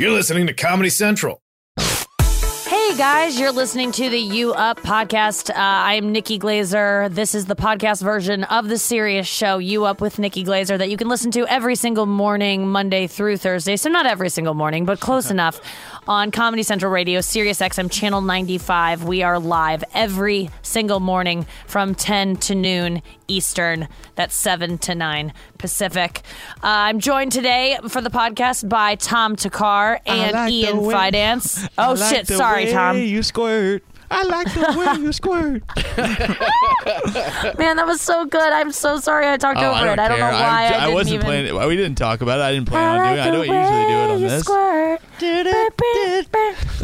You're listening to Comedy Central. Hey guys, you're listening to the You Up podcast. Uh, I'm Nikki Glazer. This is the podcast version of the Sirius show You Up with Nikki Glazer that you can listen to every single morning, Monday through Thursday. So not every single morning, but close enough on Comedy Central Radio, Sirius XM Channel 95. We are live every single morning from 10 to noon Eastern. That's 7 to 9 Pacific. Uh, I'm joined today for the podcast by Tom Thakkar and Ian Fidance. Oh shit, sorry, Tom. You squirt. I like the way you squirt. Man, that was so good. I'm so sorry I talked over Oh, I don't it. I don't know why I, I, didn't wasn't even. planning. We didn't talk about it. I didn't plan on doing it. I like don't usually do it on you this. squirt.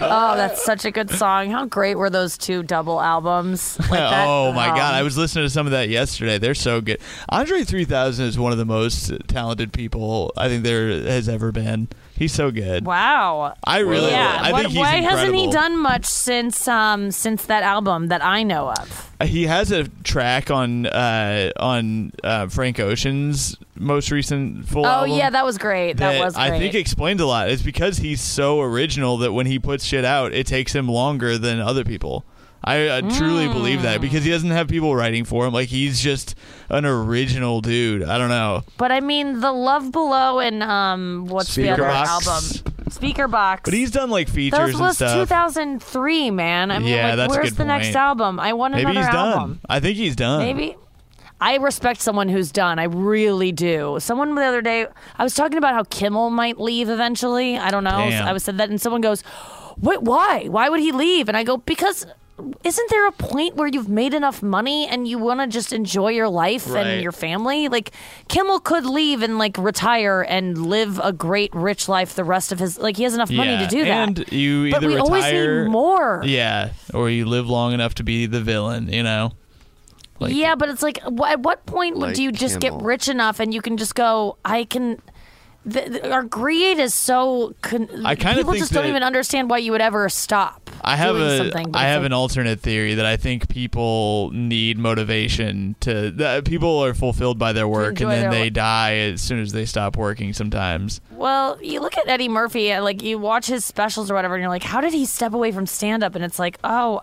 oh, that's such a good song. How great were those two double albums? Like that- oh my um, god! I was listening to some of that yesterday. They're so good. Andre 3000 is one of the most talented people I think there has ever been. He's so good. Wow. I really. yeah. I What- think he's why hasn't he done much since um since that album that I know of? He has a track on uh, on uh, Frank Ocean's most recent full Oh yeah, that was great. That, was great. I think explained a lot. It's because he's so original that when he puts shit out, it takes him longer than other people. I uh, truly believe that because he doesn't have people writing for him. Like he's just an original dude. I don't know. but I mean, the Love Below and um, what's the other Speakerboxxx. album? Speakerboxxx. But he's done like features Those was 2003, man. I mean, Yeah, like, that's a where's good the next album? I want Maybe another he's done. I think he's done. Maybe. I respect someone who's done. I really do. Someone the other day, I was talking about how Kimmel might leave eventually. I don't know. Damn. I was said that, and someone goes, "Wait, why? Why would he leave?" And I go, "Because." Isn't there a point where you've made enough money and you want to just enjoy your life Right. and your family? Like Kimmel could leave and like retire and live a great rich life the rest of his like he has enough money Yeah, to do that. And you but either we always need more. Yeah, or you live long enough to be the villain. You know. Like- yeah, but it's like, at what point Like do you just Kimmel. get rich enough and you can just go? I can. The, our greed is so. Con- I kinda people think just don't even understand why you would ever stop. I have a something. I have an alternate theory that I think people need motivation to that people are fulfilled by their work and then they work. die as soon as they stop working sometimes. Well, you look at Eddie Murphy, uh, like you watch his specials or whatever, and you're like, how did he step away from stand up? And it's like, oh.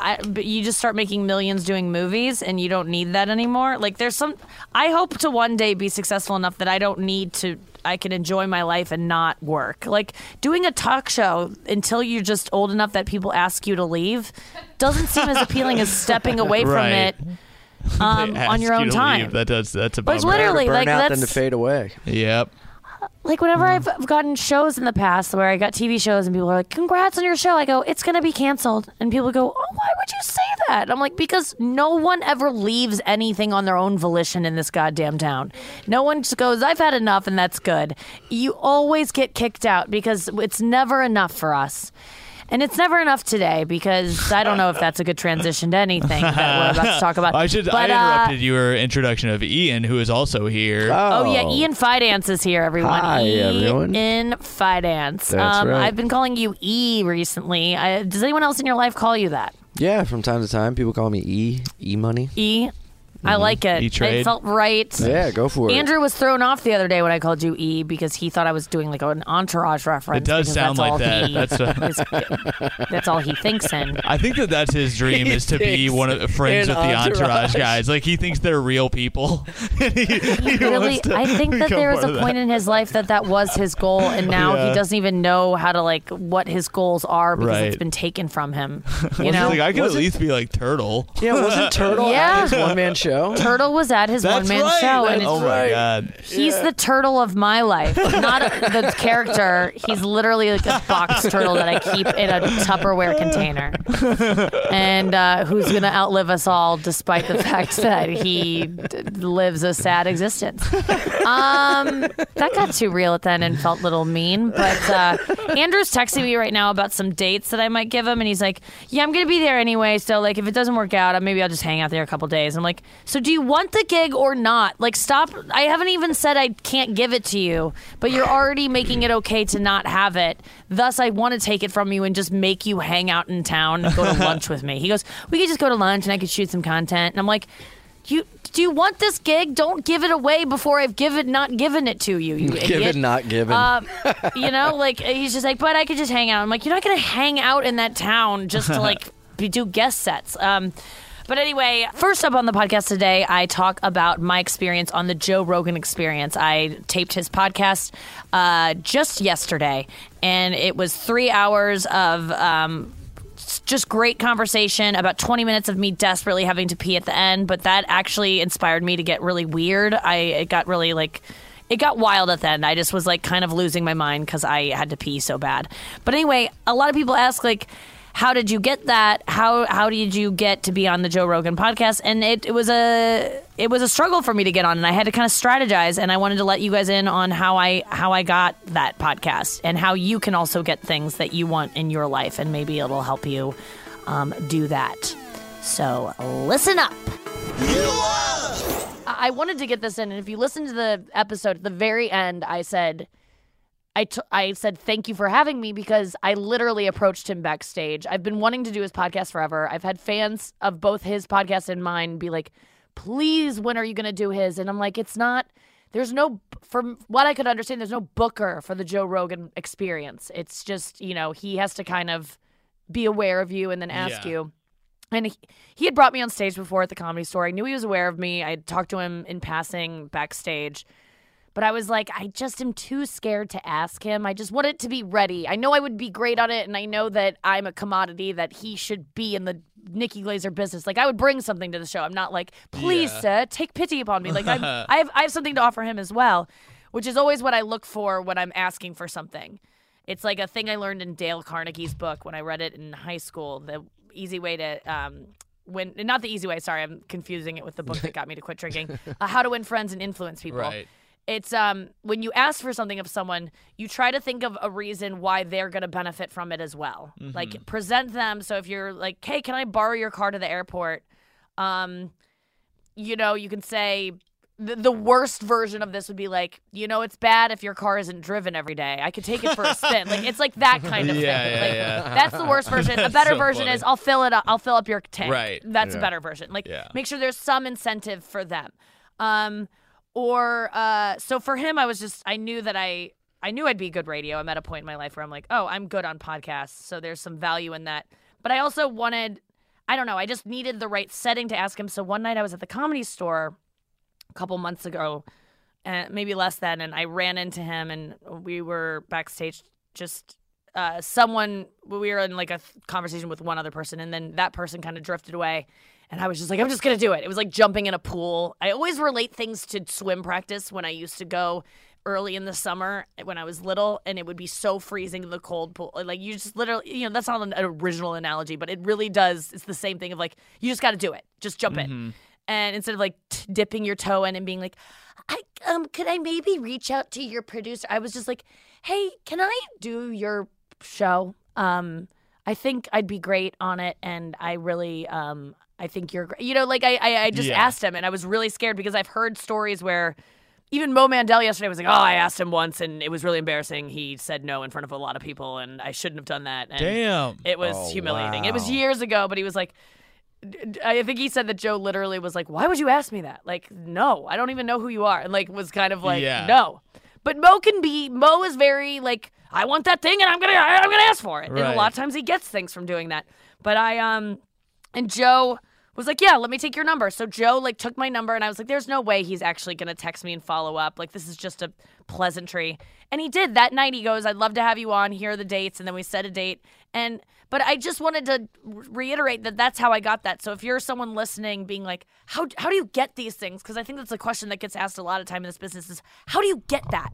I, but you just start making millions doing movies and you don't need that anymore. Like there's some I hope to one day be successful enough that I don't need to I can enjoy my life and not work. Like doing a talk show until you're just old enough that people ask you to leave doesn't seem as appealing as stepping away from Right. it um, on your own to time. leave. That does that's a Like, bummer. literally, Burn like, out than to that's- fade away. Yep. Like whenever I've I've gotten shows in the past where I got TV shows and people are like, "Congrats on your show," I go, "It's gonna be canceled," and people go, "Oh, why would you say that?" I'm like, because no one ever leaves anything on their own volition in this goddamn town. No one just goes, "I've had enough," and that's good. You always get kicked out because it's never enough for us. And it's never enough today because I don't know if that's a good transition to anything that we're about to talk about. I should I But, uh, interrupted your introduction of Ian who is also here. Oh yeah, Ian Fidance is here, everyone. Hi, everyone. Ian Fidance. That's um, right. I've been calling you E recently. I, does anyone else in your life call you that? Yeah, from time to time, people call me E, E Money. E. I mm-hmm. like it. E-Trade. It felt right. Yeah, go for it. Andrew was thrown off the other day when I called you E because he thought I was doing like an entourage reference. It does sound that's like all that. He, That's a- that's all he thinks in. I think that that's his dream He is to be one of the friends with the entourage Entourage. guys. Like he thinks they're real people. he, he really i think that there was a point that. in his life that that was his goal and now Yeah. he doesn't even know how to like what his goals are because it's been taken from him you know like I could Was at it- least be like Turtle. yeah, wasn't Turtle Yeah. at his one man show? turtle was at his That's one-man right. show and That's- it's oh my right. god. He's the turtle of my life, not the character. He's literally like a box turtle that I keep in a Tupperware container, and uh, who's going to outlive us all, despite the fact that he d- lives a sad existence. Um, that got too real at the end and felt a little mean. But uh, Andrew's texting me right now about some dates that I might give him, and he's like, "Yeah, I'm going to be there anyway. So like, if it doesn't work out, uh, maybe I'll just hang out there a couple days." I'm like, "So do you want the gig or not? Like, stop. I haven't even said I can't give it to you, but you're already making it okay to not have it. Thus, I want to take it from you and just make you hang out in town and go to lunch with me." He goes, "We could just go to lunch and I could shoot some content." And I'm like. You "Do you want this gig? Don't give it away before I've given not given it to you, you idiot." Given, not given. Um, you know, like he's just like, but I could just hang out. I'm like, you're not gonna hang out in that town just to like be, do guest sets. Um, but anyway, first up on the podcast today, I talk about my experience on the Joe Rogan experience. I taped his podcast uh, just yesterday, and it was three hours of. Um, just great conversation about 20 minutes of me desperately having to pee at the end but that actually inspired me to get really weird i it got really like it got wild at the end i just was like kind of losing my mind because i had to pee so bad but anyway a lot of people ask like how did you get that? How how did you get to be on the joe rogan podcast? And it, it was a it was a struggle for me to get on and i had to kind of strategize and i wanted to let you guys in on how i how i got that podcast and how you can also get things that you want in your life and maybe it'll help you um, do that. So listen up. I I wanted to get this in, and if you listen to the episode at the very end, I said, I, t- I said thank you for having me because I literally approached him backstage. I've been wanting to do his podcast forever. I've had fans of both his podcast and mine be like, "Please, when are you going to do his?" And I'm like, "It's not. There's no, from what I could understand, there's no booker for the Joe Rogan experience. It's just you know he has to kind of be aware of you and then ask Yeah. you." And he, he had brought me on stage before at the comedy store. I knew he was aware of me. I had talked to him in passing backstage. But I was like, I just am too scared to ask him. I just want it to be ready. I know I would be great on it, and I know that I'm a commodity that he should be in the Nikki Glazer business. Like I would bring something to the show. I'm not like, please, Yeah. sir, take pity upon me. Like I'm, I have, I have something to offer him as well, which is always what I look for when I'm asking for something. It's like a thing I learned in Dale Carnegie's book when I read it in high school. The easy way to um, win, not the easy way. Sorry, I'm confusing it with the book that got me to quit drinking. Uh, How to win friends and influence people. Right. It's um when you ask for something of someone, you try to think of a reason why they're going to benefit from it as well. Like present them. So if you're like, "Hey, can I borrow your car to the airport?" Um, you know, you can say the, the worst version of this would be like, you know, it's bad if your car isn't driven every day. I could take it for a spin. Like it's like that kind of Yeah, thing. yeah, like, yeah. That's the worst version. a better so version funny. is I'll fill it up. I'll fill up your tank. Right. That's a better version. Like Yeah. make sure there's some incentive for them. Um, or uh, so for him, I was just I knew that I I knew I'd be good radio. I'm at a point in my life where I'm like, oh, I'm good on podcasts, so there's some value in that. But I also wanted, I don't know, I just needed the right setting to ask him. So one night I was at the comedy store a couple months ago, and maybe less than, and I ran into him, and we were backstage just. Uh, someone we were in like a th- conversation with one other person and then that person kind of drifted away and I was just like, I'm just gonna do it. It was like jumping in a pool. I always relate things to swim practice when I used to go early in the summer when I was little, and it would be so freezing in the cold pool. Like you just literally, you know, that's not an original analogy, but it really does. It's the same thing of like you just got to do it. Just jump in, and instead of like t- dipping your toe in and being like, I um, could I maybe reach out to your producer? I was just like, hey, can I do your show? Um, I think I'd be great on it, and I really, um, I think you're great. You know, like I, I, I just Yeah. asked him, and I was really scared because I've heard stories where even Mo Mandel yesterday was like, "Oh, I asked him once, and it was really embarrassing. He said no in front of a lot of people, and I shouldn't have done that." And Damn. it was Oh, humiliating. It was years ago, but he was like, I think he said that Joe literally was like, "Why would you ask me that?" Like, no, I don't even know who you are, and like was kind of like, Yeah. no. But Mo can be. Mo is very like, I want that thing, and I'm gonna, I'm gonna ask for it. And a lot of times he gets things from doing that. But I um, and Joe was like, "Yeah, let me take your number." So Joe like took my number, and I was like, "There's no way he's actually gonna text me and follow up. Like this is just a pleasantry." And he did that night. He goes, "I'd love to have you on. Here are the dates." And then we set a date. And but I just wanted to reiterate that that's how I got that. So if you're someone listening, being like, "How how do you get these things?" Because I think that's a question that gets asked a lot of time in this business is, "How do you get that?"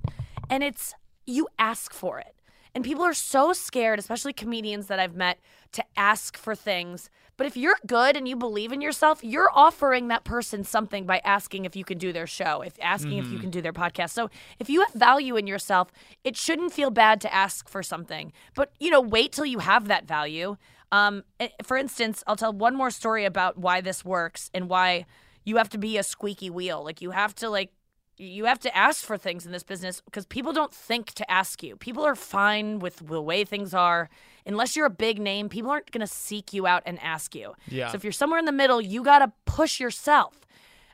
And it's you ask for it. And people are so scared, especially comedians that I've met, to ask for things. But if you're good and you believe in yourself, you're offering that person something by asking if you can do their show, if asking if you can do their podcast. So if you have value in yourself, it shouldn't feel bad to ask for something. But you know, wait till you have that value. Um, eh, for instance, I'll tell one more story about why this works and why you have to be a squeaky wheel. Like you have to like you have to ask for things in this business because people don't think to ask you. People are fine with the way things are. Unless you're a big name, people aren't going to seek you out and ask you. Yeah. So if you're somewhere in the middle, you got to push yourself.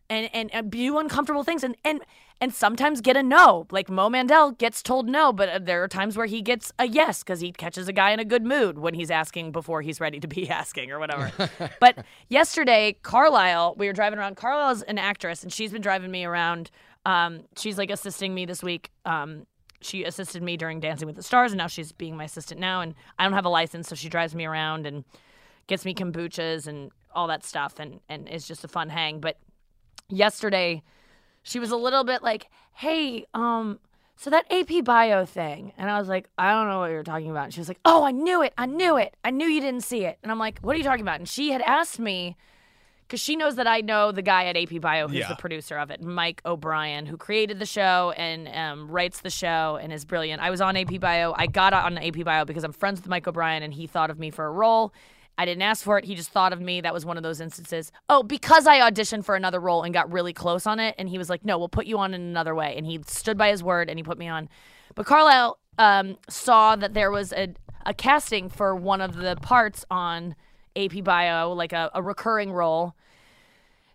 and, and, and do uncomfortable things and, and and sometimes get a no. Like Mo Mandel gets told no, but uh, there are times where he gets a yes because he catches a guy in a good mood when he's asking before he's ready to be asking or whatever. but yesterday, Carlisle, we were driving around. Carlisle's an actress, and she's been driving me around. Um, she's like assisting me this week. Um, she assisted me during Dancing with the Stars, and now she's being my assistant now. And I don't have a license, so she drives me around and gets me kombuchas and all that stuff, and and it's just a fun hang. But yesterday she was a little bit like, "Hey, um, so that AP Bio thing," and I was like, "I don't know what you're talking about." And she was like, "Oh, I knew it, I knew it, I knew you didn't see it," and I'm like, "What are you talking about?" And she had asked me because she knows that I know the guy at AP Bio who's Yeah. the producer of it, Mike O'Brien, who created the show and um, writes the show and is brilliant. I was on AP Bio. I got on AP Bio because I'm friends with Mike O'Brien and he thought of me for a role. I didn't ask for it. He just thought of me. That was one of those instances. Oh, because I auditioned for another role and got really close on it. And he was like, no, we'll put you on in another way. And he stood by his word and he put me on. But Carlisle um, saw that there was a, a casting for one of the parts on AP Bio, like a, a recurring role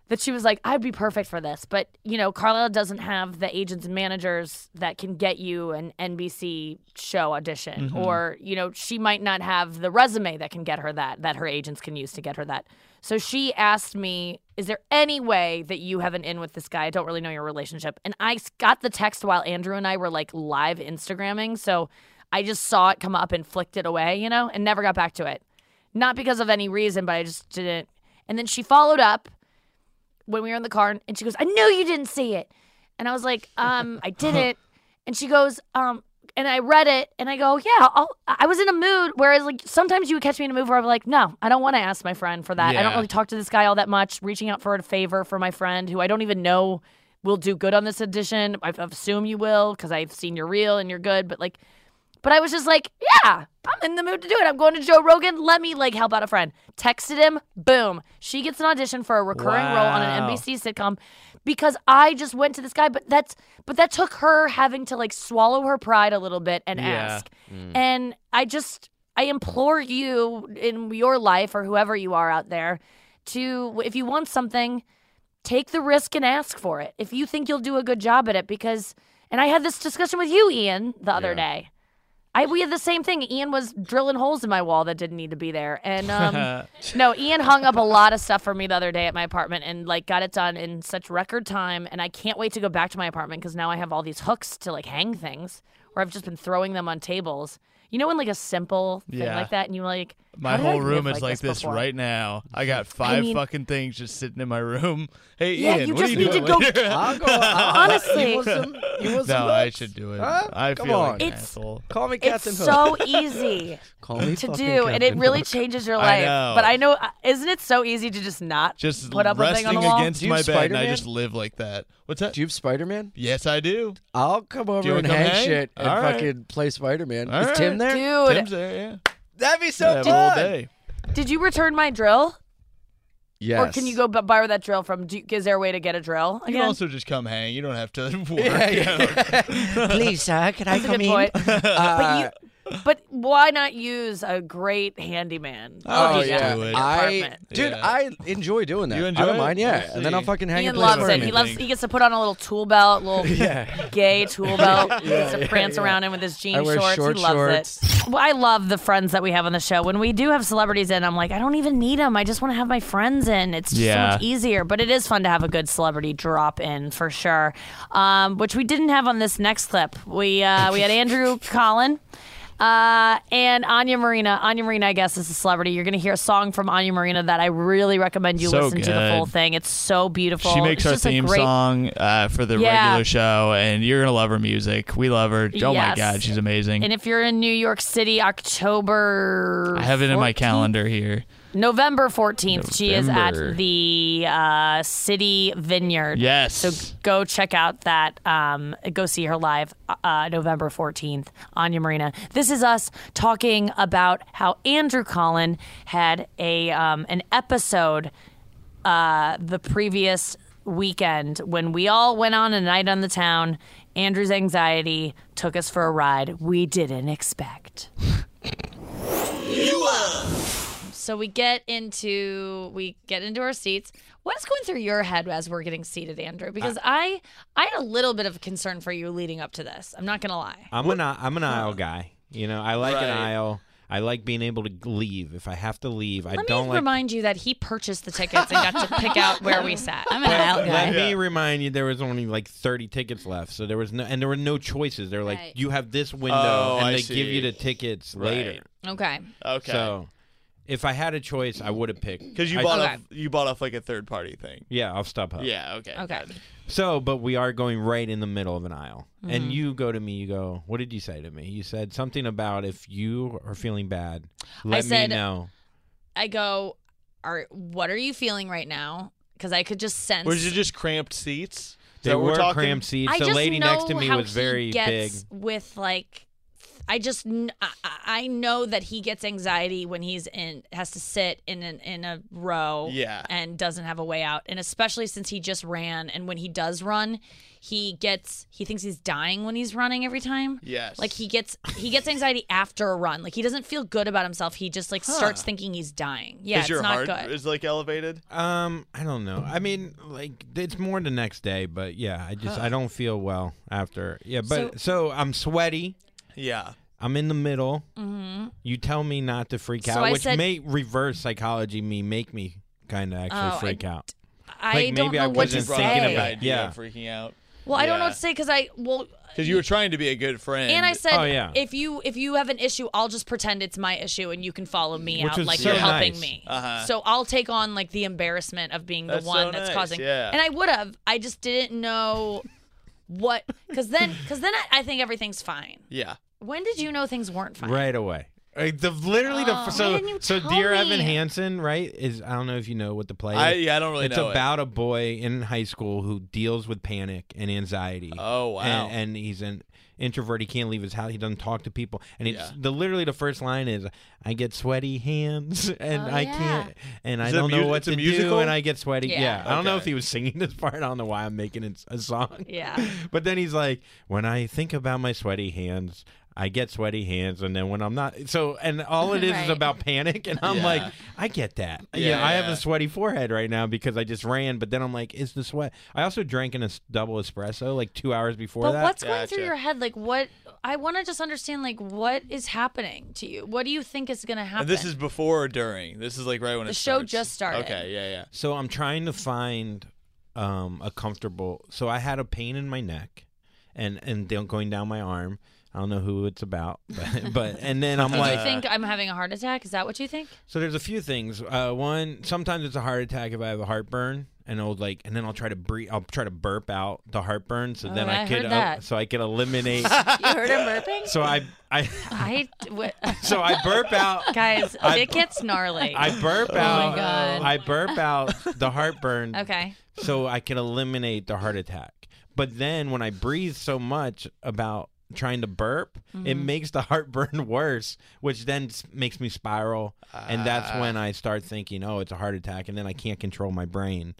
that she was like, I'd be perfect for this. But, you know, Carlisle doesn't have the agents and managers that can get you an NBC show audition. Mm-hmm. Or, you know, she might not have the resume that can get her that, that her agents can use to get her that. So she asked me, Is there any way that you have an in with this guy? I don't really know your relationship. And I got the text while Andrew and I were like live Instagramming. So I just saw it come up and flicked it away, you know, and never got back to it. Not because of any reason, but I just didn't. And then she followed up when we were in the car and she goes, I knew you didn't see it. And I was like, um, I didn't. And she goes, um, and I read it and I go, yeah, I'll, I was in a mood. Whereas like sometimes you would catch me in a mood where I'm like, no, I don't want to ask my friend for that. I don't really talk to this guy all that much, reaching out for a favor for my friend who I don't even know will do good on this edition. I I assume you will because I've seen your reel and you're good. But like, but I was just like, yeah, I'm in the mood to do it. I'm going to Joe Rogan. Let me like help out a friend. Texted him. Boom. She gets an audition for a recurring role on an NBC sitcom because I just went to this guy. But that's but that took her having to like swallow her pride a little bit and Yeah. ask. Mm. And I just I implore you in your life or whoever you are out there to if you want something take the risk and ask for it if you think you'll do a good job at it because and i had this discussion with you ian the other day I, we had the same thing. Ian was drilling holes in my wall that didn't need to be there, and um, no, Ian hung up a lot of stuff for me the other day at my apartment, and like got it done in such record time. And I can't wait to go back to my apartment because now I have all these hooks to like hang things, where I've just been throwing them on tables. You know, when like a simple thing Yeah. like that, and you like My how did I whole room is like this before? right now. I got five mean- fucking things just sitting in my room. Hey, Yeah, Ian, you what just are you need to doing go- later? I'll go. I'll- Honestly. you want some? You want no, I should do it. Huh? I Come feel on. like an It's- asshole. Call me Captain It's Hook. so easy Call me to fucking do, and it really Hook. changes your I life. know. But I know, uh, isn't it so easy to just not Just put up a thing on the wall? against Do you my have bed, and I just live like that. What's that? Do you have Spider Man? yes, I do. I'll come over you and wanna come hang, hang? shit and All right. fucking play Spider Man. Is right. Tim there? Dude, Tim's there, yeah. That'd be so Yeah, have a whole fun. day. did you return my drill, Yes. or can you go b- borrow that drill from? Do, is there a way to get a drill You again? can also just come hang. You don't have to work. Yeah, yeah. Please, sir, can I That's a come good in? point. Uh, but you, but why not use a great handyman? Oh just yeah, do it. I Apartment. dude, Yeah. I enjoy doing that. You I enjoy don't it? mind, yeah. We'll and then I'll see. fucking hang Ian and play loves it. Spider-Man. He loves. He gets to put on a little tool belt, little Yeah. gay tool belt. he gets to yeah, prance yeah. around in with his jean I wear shorts. short he loves shorts. it. Well, I love the friends that we have on the show. When we do have celebrities in, I'm like, I don't even need them. I just want to have my friends in. It's just so much easier. But it is fun to have a good celebrity drop in for sure. Um, which we didn't have on this next clip. We uh, we had Andrew Collin. Uh, and Anya Marina. Anya Marina, I guess, is a celebrity. You're going to hear a song from Anya Marina that I really recommend you So listen to the good. full thing. It's so beautiful. She makes It's our theme great- song uh, for the Yeah. regular show, and you're gonna love her music. We love her. Oh my god, she's amazing. And if you're in New York City, October. I have it in my calendar here. November 14th, she is November. at the uh, City Vineyard. Yes. So go check out that. Um, go see her live uh, November 14th, Anya Marina. This is us talking about how Andrew Collin had a um, an episode uh, the previous weekend when we all went on a night on the town. Andrew's anxiety took us for a ride we didn't expect. So we get into we get into our seats. What is going through your head as we're getting seated, Andrew? Because I I had a little bit of concern for you leading up to this. I'm not gonna lie. I'm an I'm an aisle guy. You know, I like an aisle. I like being able to leave. If I have to leave, I Let don't know. Let me like. remind you that he purchased the tickets and got to pick out where we sat. I'm an aisle guy. Let me Yeah. remind you, there was only like 30 tickets left, so there was no, and there were no choices. They're like, Right. you have this window, Oh, and I they give you see. the tickets Right. later. Okay. Okay. So, if I had a choice, I would have picked. because you I- bought Okay. off you bought off like a third party thing. Yeah, I'll stop. StubHub. Yeah. Okay. Okay. good. So, but we are going right in the middle of an aisle. Mm-hmm. And you go to me, you go, what did you say to me? You said something about if you are feeling bad, let said- me know. I go, "Are what are you feeling right now?" Because I could just sense. Was it just cramped seats? Is They that what we're were talking? cramped seats. I the just lady know next to me how was very he big. gets with like. I just I, I know that he gets anxiety when he's in has to sit in an, in a row Yeah. and doesn't have a way out and especially since he just ran and when he does run he gets he thinks he's dying when he's running every time Yes. like he gets he gets anxiety after a run like he doesn't feel good about himself he just like starts thinking he's dying yeah Is it's your not heart good is like elevated? Um, I don't know. I mean, like it's more the next day, but yeah, I just I don't feel well after. Yeah, but so, I'm sweaty. Yeah. I'm in the middle. Mm-hmm. You tell me not to freak So out, I which said- may reverse psychology me, make me kind of actually Oh, I- freak out. I like, don't maybe know I what to wasn't Brought say up thinking the about- idea yeah. of freaking out. well I don't know what to say because I well Because you were trying to be a good friend. And I said, Oh, yeah. if you if you have an issue, I'll just pretend it's my issue, and you can follow me Which out was like so you're helping nice. me. Uh-huh. So I'll take on like the embarrassment of being the That's one so that's nice, causing. yeah. And I would have. I just didn't know what because then because then I, I think everything's fine. yeah. When did you know things weren't fine? Right away. Like the literally Oh, the so why didn't you so tell dear me? Evan Hansen right is I don't know if you know what the play I is. yeah, I don't really it's know. it. about a boy in high school who deals with panic and anxiety. Oh wow. and, and he's an introvert. He can't leave his house. He doesn't talk to people. And it's Yeah. the literally the first line is, "I get sweaty hands, and Oh, I yeah. can't, and I Is it a don't mu- know what it's a to do, musical? and I get sweaty." Yeah. Yeah, I don't know Okay. if he was singing this part. I don't know why I'm making it a song. Yeah. but then he's like, "When I think about my sweaty hands." I get sweaty hands, and then when I'm not, so and all it is Right. is about panic, and I'm Yeah. like, I get that. Yeah, Yeah, I have a sweaty forehead right now because I just ran, but then I'm like, is the sweat? I also drank an es- double espresso like two hours before But that. what's going through your head? Like what? I want to just understand. Like what is happening to you? What do you think is going to happen? And this is before or during. This is like right when The it show starts. just started. Okay. Yeah. Yeah. So I'm trying to find um, a comfortable. So I had a pain in my neck, and and going down my arm. I don't know who it's about, but, but and then I'm Did like, you think I'm having a heart attack? Is that what you think? so there's a few things. Uh, one, sometimes it's a heart attack if I have a heartburn, and I'll like, and then I'll try to breathe. I'll try to burp out the heartburn, so Oh, then I I could, heard that. so I could eliminate. You heard him burping? so I, I, I what, so I burp out. guys, I- it gets gnarly. I burp my out. God. I burp out the heartburn. okay. so I can eliminate the heart attack. But then when I breathe so much about trying to burp, it Mm-hmm. makes the heartburn worse, which then makes me spiral. and that's Ah. when I start thinking, oh, it's a heart attack. And then I can't control my brain.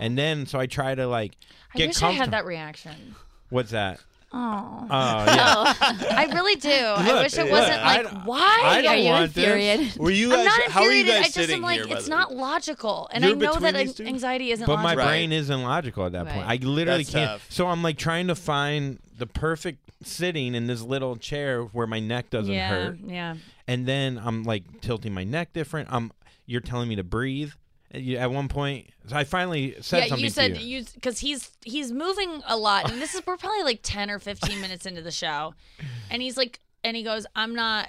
And then, so I try to like get I wish I had that reaction. What's that? Oh. Oh, yeah. I really do. I wish it look, wasn't I like don't- why I Are you want this. infuriated? Were you I'm guys? not how are you infuriated. guys I just am like here? it's not logical, and You're I know that between these two? anxiety isn't But my logical. Right. brain isn't logical at that point. I literally That's can't. tough. So I'm like trying to find the perfect sitting in this little chair where my neck doesn't yeah, hurt. yeah. and then I'm like tilting my neck different. I'm you're telling me to breathe. And you- At one point, I finally said yeah, something you said to you. you because he's he's moving a lot, and this is we're probably like ten or fifteen minutes into the show, and he's like, and he goes, "I'm not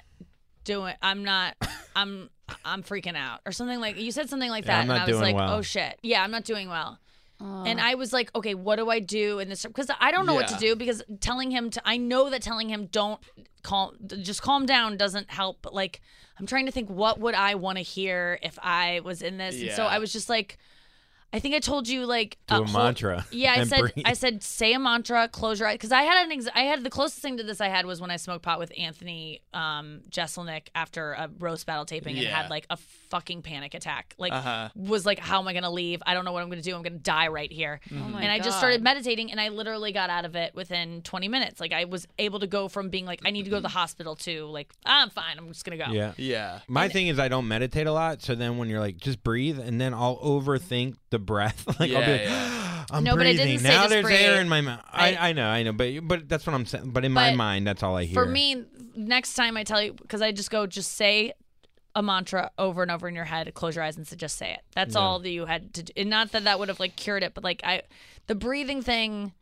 doing, I'm not, I'm, I'm freaking out," or something like you said something like Yeah, that, I'm not and I was like, well. "Oh shit, yeah, I'm not doing well." And I was like, okay, what do I do in this? Because I don't know what to do. Because telling him to, I know that telling him don't calm, just calm down doesn't help. But like, I'm trying to think, what would I want to hear if I was in this? And so I was just like, I think I told you like Do a hold- mantra Yeah, I said breathe. I said say a mantra, close your eyes because I had an ex- I had the closest thing to this I had was when I smoked pot with Anthony um, Jeselnik after a roast battle taping and had like a fucking panic attack. Like Uh-huh. was like, how am I gonna leave? I don't know what I'm gonna do. I'm gonna die right here. my and I just started meditating and I literally got out of it within 20 minutes. Like I was able to go from being like I need to go to the hospital to like "Ah, I'm fine. I'm just gonna go. Yeah. Yeah. My thing is I don't meditate a lot, so then when you're like just breathe, and then I'll overthink the breath. like I'll be like, Yeah, I'm No, but I breathing. didn't say now just there's air breathe. in my mouth. I, I- I know, I know, but but that's what I'm saying. But in my But mind, that's all I hear. For me, next time I tell you, because I just go, just say a mantra over and over in your head, close your eyes and say, just say it. That's all that you had to do. And not that that would have like cured it, but like I, the breathing thing,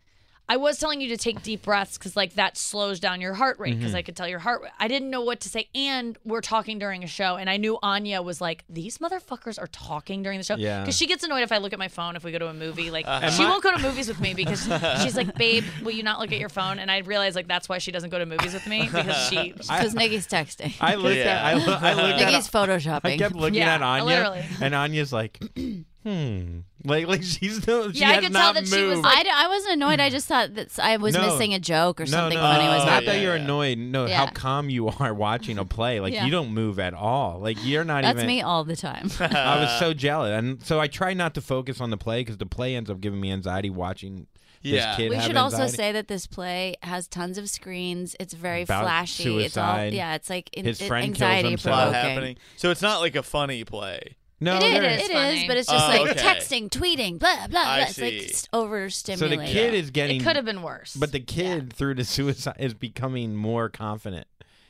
I was telling you to take deep breaths because like that slows down your heart rate Mm-hmm. because I could tell your heart. I didn't know what to say, and we're talking during a show, and I knew Anya was like, "These motherfuckers are talking during the show." Yeah. because she gets annoyed if I look at my phone if we go to a movie. Like And she my- won't go to movies with me because she's like, "Babe, will you not look at your phone?" And I realized like that's why she doesn't go to movies with me because she. Because Nikki's texting. I looked Yeah. at I, lo- I looked at Nikki's photoshopping. I kept looking Yeah, at Anya, literally. and Anya's like, hmm, like like she's no, she Yeah, I has could tell not that she was moved. like- I, d- I wasn't annoyed. I just thought that I was No. missing a joke or no, something no, funny no, was not happening. that you're annoyed. No, how calm you are watching a play. Like Yeah. you don't move at all. Like you're not even That's even. me all the time. I was so jealous, and so I try not to focus on the play because the play ends up giving me anxiety watching this Yeah. kid we have should also anxiety. say that this play has tons of screens. It's very About flashy. It's all suicide. yeah. It's like in, His it- friend kills anxiety himself. a lot provoking. happening. So it's not like a funny play. No, it, it is. It funny. is, but it's just Oh, like okay. texting, tweeting, blah blah. blah. I It's like see. s- So overstimulating. the kid is getting It could have been worse. But the kid through the suicide is becoming more confident.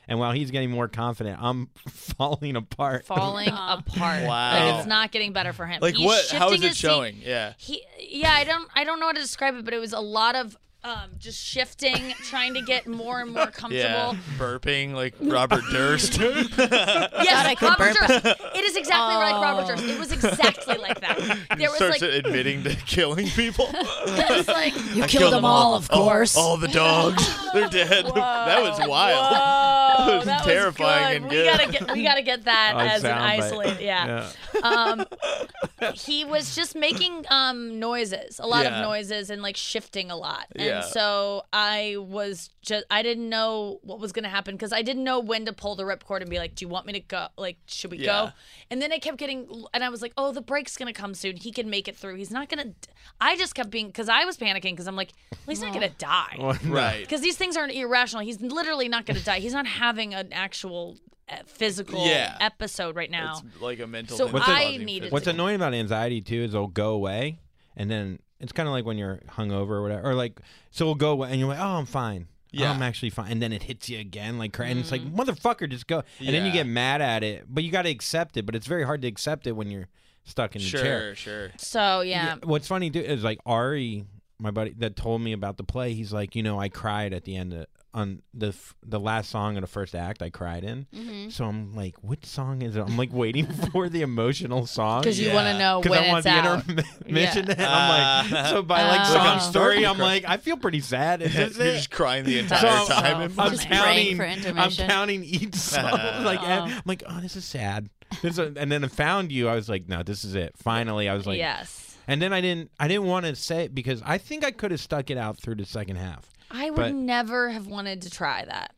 And while he's getting more confident, I'm falling apart. falling apart. Wow. Like it's not getting better for him. Like He's what? How is shifting it his seat. showing? Yeah. He, yeah, I don't, I don't know how to describe it, but it was a lot of um, just shifting, trying to get more and more comfortable. Yeah. Burping like Robert Durst. Yes, I could Robert burp. Durst. It is exactly like Robert Durst. It was exactly like that. There was Starts like, admitting to killing people. it was like, You I killed them all, of course. All, the dogs. They're dead. that was wild. Whoa, was that terrifying good. and We good. gotta get, we gotta get that On as an soundbite. isolate. Yeah. um, he was just making um, noises, a lot Yeah. of noises, and like shifting a lot. And Yeah. so I was just, I didn't know what was gonna happen because I didn't know when to pull the ripcord and be like, "Do you want me to go? Like, should we Yeah. go?" And then I kept getting, and I was like, "Oh, the break's gonna come soon. He can make it through. He's not gonna." d-" I just kept being because I was panicking because I'm like, well, "He's not gonna die." Right. because these things aren't irrational. He's literally not going to die. He's not having an actual uh, physical Yeah. episode right now. It's like a mental. So thing I causing needed What's annoying about anxiety too is it'll go away, and then it's kind of like when you're hungover or whatever, or like so we'll go away, and you're like, oh, I'm fine. Yeah. I'm actually fine, and then it hits you again, like, cra- and it's like, mm-hmm. motherfucker, just go, and then you Yeah. get mad at it, but you got to accept it, but it's very hard to accept it when you're stuck in the chair. Sure, sure. So yeah, What's funny too is like Ari, my buddy that told me about the play. He's like, you know, I cried at the end of, on the f- the last song of the first act. I cried in. Mm-hmm. So I'm like, which song is it? I'm like waiting for the emotional song because you Yeah. want to know because when I want it's the out. intermission. Yeah. And I'm like, so by like Oh. song I'm story, starting I'm like, I feel pretty sad. Is this You're it? just crying the entire I'm, time. I'm I'm Just counting. for I'm counting each song. like, and I'm like, oh, this is sad. This is- and then I found you. I was like, no, this is it. Finally, I was like, yes, and then I didn't. I didn't want to say it because I think I could have stuck it out through the second half. I would but- never have wanted to try that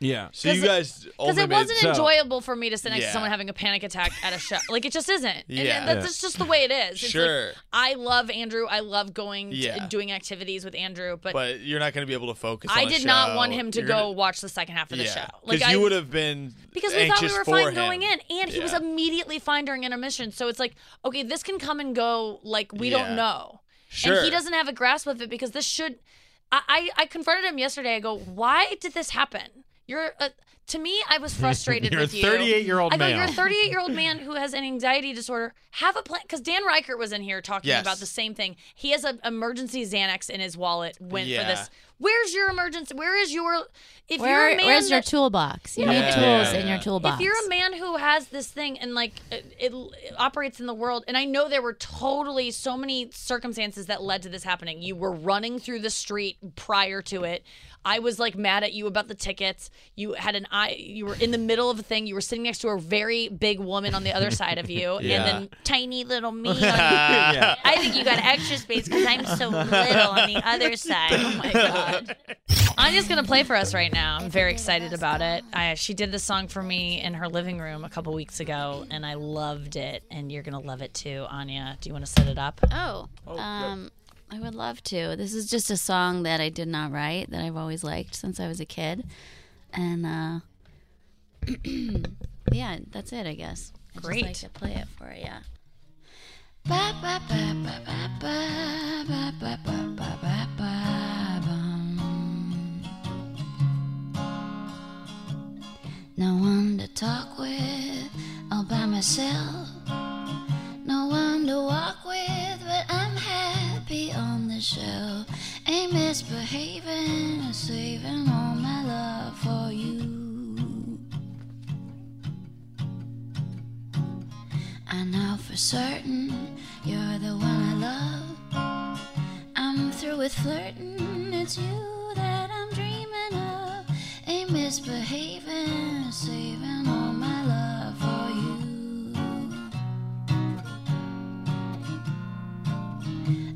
Yeah. so you guys because it wasn't so- enjoyable for me to sit next Yeah. to someone having a panic attack at a show. Like it just isn't. And- Yeah. and that's Yeah. it's just the way it is. It's like, Sure. I love Andrew. I love going to- Yeah. doing activities with Andrew, but. but you're not going to be able to focus. I did not want him to You're go gonna- watch the second half of the show. Because I, you would have been because we thought we were fine him. going in, and he was immediately fine during intermission. So it's like, okay, this can come and go like we don't know, Sure. and he doesn't have a grasp of it because this should. I I, confronted him yesterday. I go, why did this happen? You're a, to me, I was frustrated You're a with you. 38-year-old man. I go, you're a 38 year old man who has an anxiety disorder. Have a plan, because Dan Reichert was in here talking Yes. about the same thing. He has an emergency Xanax in his wallet when for this. Where's your emergency? Where is your if Where, you're a man where's your toolbox? You Yeah. need Yeah, tools yeah, in your toolbox. If you're a man who has this thing and like it, it, it operates in the world, and I know there were totally so many circumstances that led to this happening. You were running through the street prior to it. I was like mad at you about the tickets. You had an eye. You were in the middle of a thing. You were sitting next to a very big woman on the other side of you, Yeah. and then tiny little me. On I think you got extra space because I'm so little on the other side. Oh my god. Anya's gonna play for us right now. I'm very excited about it. I, she did this song for me in her living room a couple weeks ago, and I loved it. And you're gonna love it too, Anya. Do you want to set it up? Oh, um, I would love to. This is just a song that I did not write that I've always liked since I was a kid. And uh, yeah, that's it, I guess. I Great. Like to play it for you. No one to talk with all by myself. No one to walk with, but I'm on the shelf. Ain't misbehaving, saving all my love for you. I know for certain you're the one I love. I'm through with flirting, it's you that I'm dreaming of. Ain't misbehaving, saving all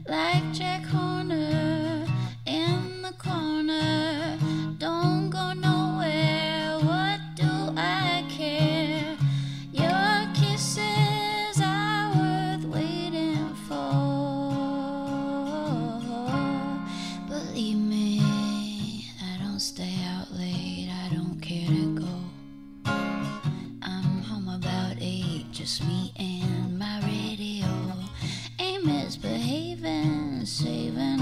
like Jack Horner in the corner. Saving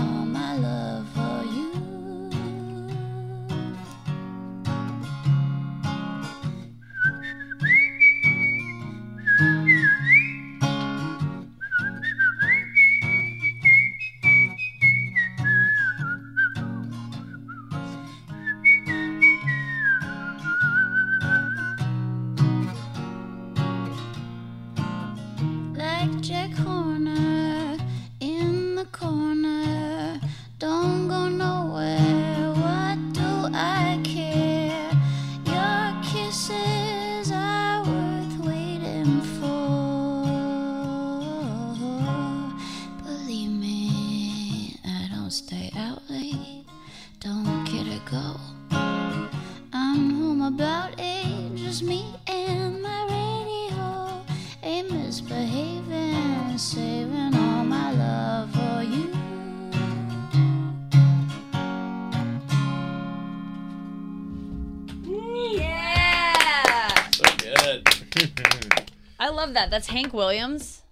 that. That's Hank Williams.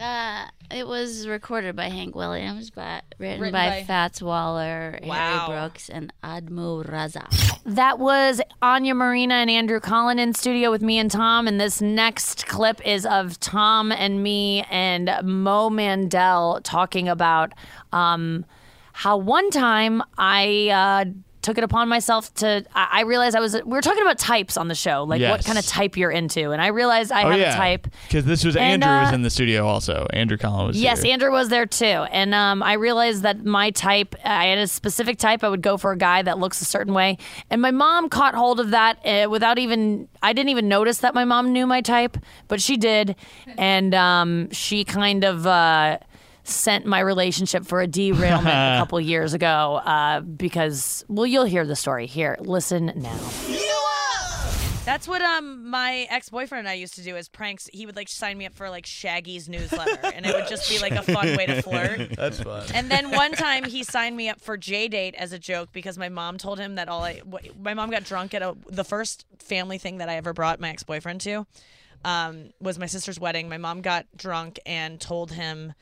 Uh, it was recorded by Hank Williams, but written, Written by, by- Fats Waller, Wow. Harry Brooks, and Andy Razaf. That was Anya Marina and Andrew Collin in studio with me and Tom. And this next clip is of Tom and me and Mo Mandel talking about um, how one time I uh, took it upon myself to. I, I realized I was. We were talking about types on the show, like what kind of type you're into, and I realized I Oh have yeah, a type. because this was And, Andrew was uh, in the studio also. Andrew Collins was Yes, here. Andrew was there too. And um, I realized that my type, I had a specific type. I would go for a guy that looks a certain way. And my mom caught hold of that uh, without even, I didn't even notice that my mom knew my type, but she did. And um, she kind of. Uh, Sent my relationship for a derailment a couple years ago uh, because, well, you'll hear the story. Here, listen now. That's what um my ex boyfriend and I used to do as pranks. He would like sign me up for like Shaggy's newsletter, and it would just be like a fun way to flirt. That's fun. And then one time he signed me up for JDate as a joke because my mom told him that all I my mom got drunk at a the first family thing that I ever brought my ex boyfriend to um, was my sister's wedding. My mom got drunk and told him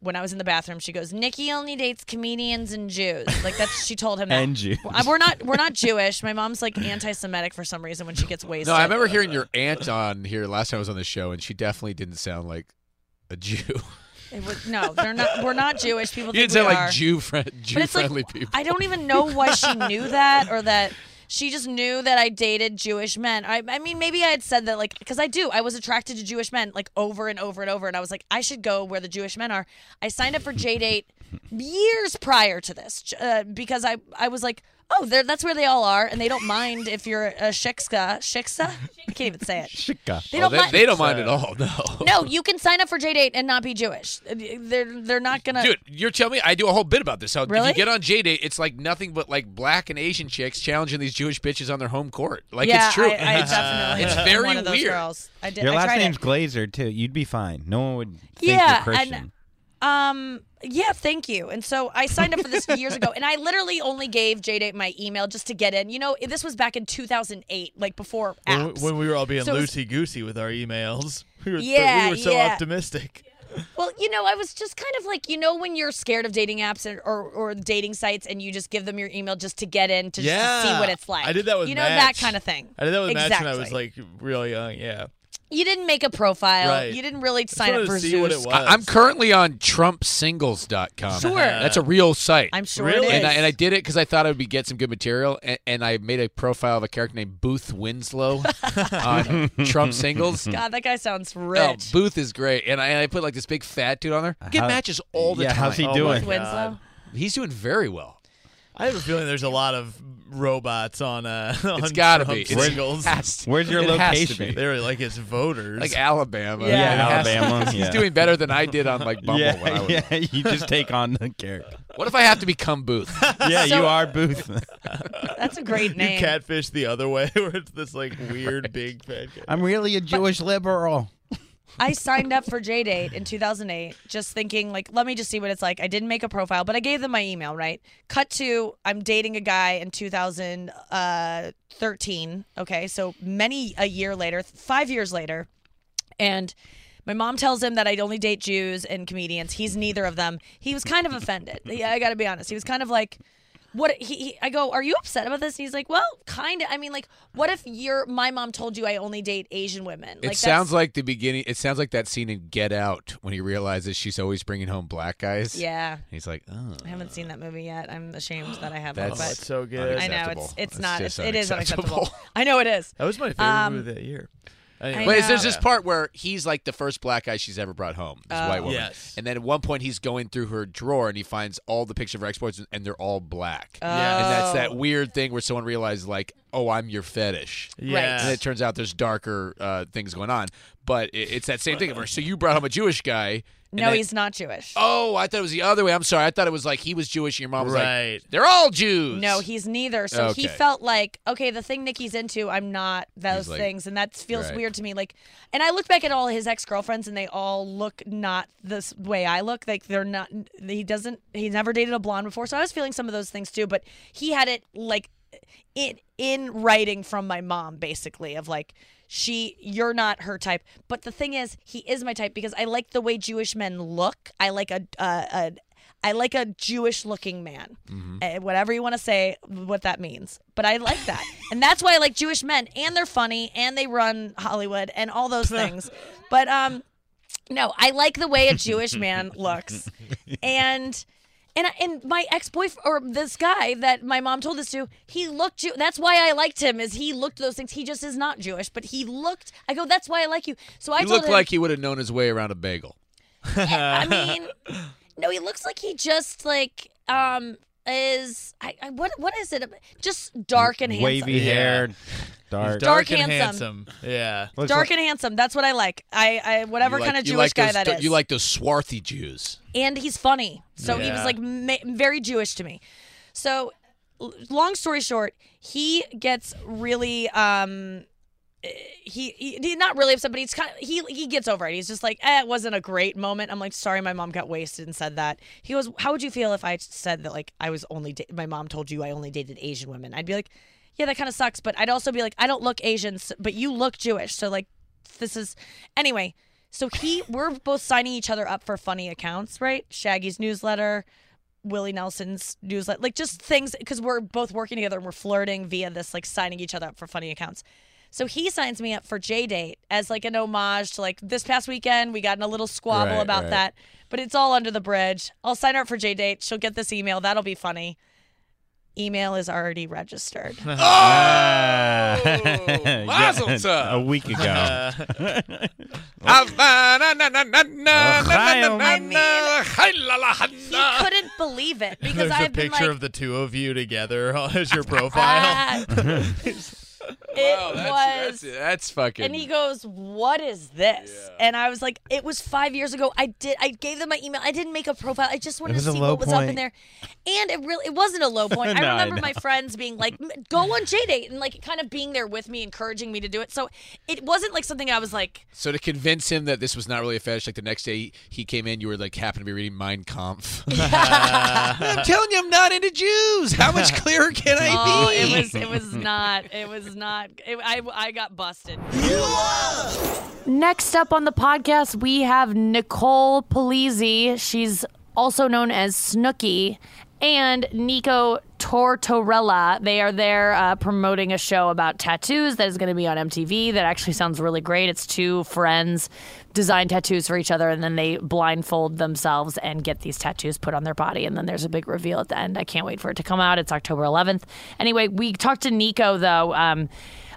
when I was in the bathroom, she goes, "Nikki only dates comedians and Jews." Like that's she told him that. And Jews. Uh, We're not we're not Jewish. My mom's like anti-Semitic for some reason when she gets wasted. No, I remember hearing your aunt on here last time I was on the show, and she definitely didn't sound like a Jew. It was, no, they're not. We're not Jewish. People You think didn't we say are. like Jew friend, Jew but it's friendly like people. I don't even know why she knew that or that she just knew that I dated Jewish men. I, I mean, maybe I had said that like because I do. I was attracted to Jewish men like over and over and over, and I was like, I should go where the Jewish men are. I signed up for JDate years prior to this uh, because I I was like. Oh, that's where they all are, and they don't mind if you're a shiksa. Shiksa? I can't even say it. Shika. They Oh, don't they, mind. they don't mind at all. No. no, you can sign up for JDate and not be Jewish. They're they're not gonna. Dude, you're telling me I do a whole bit about this. How if you get on JDate, it's like nothing but like black and Asian chicks challenging these Jewish bitches on their home court. Like yeah, it's true. I, I definitely. It's very one of those weird. Girls. I did. Your I last tried name's it. Glazer too. You'd be fine. No one would think Yeah, you're Christian. and- Um. Yeah. Thank you. And so I signed up for this years ago, and I literally only gave JDate my email just to get in. You know, this was back in 2008, like before When, we- apps. when we were all being So loosey goosey with our emails, we were, Yeah, we were so yeah. optimistic. well, you know, I was just kind of like, you know, when you're scared of dating apps and, or or dating sites, and you just give them your email just to get in to, just to see what it's like. I did that with you know that kind of thing. I did that with Match when I was like real young. Yeah, You didn't make a profile. Right. You didn't really sign wanted up to for see what it Zeus. was. I, I'm currently on TrumpSingles.com. Sure. Uh-huh. That's a real site. I'm sure Really? it is. and I, and I did it because I thought I would be get some good material, and, and I made a profile of a character named Booth Winslow on Trump Singles. God, that guy sounds Oh, rich. Booth is great, and I, and I put like this big fat dude on there. Get How- matches all the yeah, time. how's he Oh my doing? God. Winslow. He's doing very well. I have a feeling there's a lot of robots on uh on It's gotta Trump be. It's- singles. has to- Where's your it has to location? be. They were like it's voters. Like Alabama. Yeah. Yeah, It to- Alabama. He's yeah. doing better than I did on like Bumble. when I yeah, was- yeah. You just take on the character. What if I have to become Booth? Yeah, So- you are Booth. That's a great name. you name. catfish the other way, where it's this like weird big fat guy. I'm really a Jewish liberal. I signed up for JDate in 2008, just thinking like, let me just see what it's like. I didn't make a profile, but I gave them my email. Right. Cut to I'm dating a guy in 2013. Uh, okay, so many a year later, five years later, and. My mom tells him that I'd only date Jews and comedians. He's neither of them. He was kind of offended. Yeah, I got to be honest. He was kind of like, "What?" He, he I go, "Are you upset about this?" he's like, "Well, kind of. I mean, like, what if your my mom told you I only date Asian women?" It like, sounds like the beginning. It sounds like that scene in Get Out when he realizes she's always bringing home black guys. Yeah. He's like, oh. I haven't seen that movie yet. I'm ashamed that I haven't. That's- but so good. I know unacceptable. it's it's not. It's, it is unacceptable. unacceptable. I know it is. That was my favorite Um, movie that year. I Wait, know. there's this part where he's like the first black guy she's ever brought home. This Oh. white woman. Yes. And then at one point he's going through her drawer and he finds all the pictures of her exploits and they're all black. Yeah. And that's that Oh. weird thing where someone realizes like, oh, I'm your fetish. Yeah. And it turns out there's darker uh, things going on. But it, it's that same thing. of her. so you brought home a Jewish guy. No, then- he's not Jewish. Oh, I thought it was the other way. I'm sorry. I thought it was like he was Jewish and your mom was Right. like, they're all Jews. No, he's neither. So he felt like, okay, the thing Nikki's into, I'm not those like- things, and that feels Right. weird to me. Like, and I look back at all his ex girlfriends, and they all look not this way I look. Like they're not. He doesn't. He's never dated a blonde before, so I was feeling some of those things too. But he had it like in in writing from my mom, basically, of like. She, you're not her type, but the thing is, he is my type because I like the way Jewish men look. I like a, a, a I like a Jewish looking man. Uh, whatever you want to say, what that means. But I like that. and that's why I like Jewish men. And they're funny and they run Hollywood and all those things. but um no, I like the way a Jewish man looks. And and I- and my ex boyfriend or this guy that my mom told us to, he looked Jew. That's why I liked him. Is he looked those things? He just is not Jewish, but he looked. I go. That's why I like you. So I He told looked him, like he would have known his way around a bagel. I mean, no, he looks like he just like um is I, I what what is it? Just dark and handsome. Wavy Yeah. haired, dark. Dark and handsome. Yeah. Looks Dark like- and handsome. That's what I like. I, I whatever You kind of you Jewish like guy those, that is. You like those swarthy Jews. and he's funny. So he was Yeah. like ma- very Jewish to me. So, l- long story short, he gets really um eh, he, he not really upset, but he's kind of he he gets over it. He's just like, eh, it wasn't a great moment. I'm like, sorry, my mom got wasted and said that. He goes, how would you feel if I said that like I was only da- my mom told you I only dated Asian women? I'd be like, yeah, that kind of sucks. But I'd also be like, I don't look Asian, but you look Jewish, so like this is anyway. So he, we're both signing each other up for funny accounts, right? Shaggy's newsletter, Willie Nelson's newsletter, like just things because we're both working together and we're flirting via this, like signing each other up for funny accounts. So he signs me up for JDate as like an homage to like this past weekend. We got in a little squabble Right, about right. that, but it's all under the bridge. I'll sign her up for JDate. She'll get this email. That'll be funny. Email is already registered. oh, Mazel a week ago. he couldn't believe it because There's a I've been picture like, of the two of you together as your profile. "Ah." It Wow, that's, was that's, that's fucking. And he goes, "What is this?" And I was like, "It was five years ago. I did. I gave them my email. I didn't make a profile. I just wanted to see what was up in there." And it really, it wasn't a low point. No, I I remember my friends being like, "Go on JDate," and like kind of being there with me, encouraging me to do it. So it wasn't like something I was like, so to convince him that this was not really a fetish, like the next day he, he came in, you were like happened to be reading Mein Kampf. I'm telling you, I'm not into Jews. How much clearer can I "Oh, be? it was, it was not, it was not." It, I, I got busted. Next up on the podcast, we have Nicole Polizzi. She's also known as Snooki, and Nico Tortorella. They are there uh, promoting a show about tattoos that is going to be on MTV. That actually sounds really great. It's two friends design tattoos for each other, and then they blindfold themselves and get these tattoos put on their body. And then there's a big reveal at the end. I can't wait for it to come out. It's October 11th. Anyway, we talked to Nico though. Um,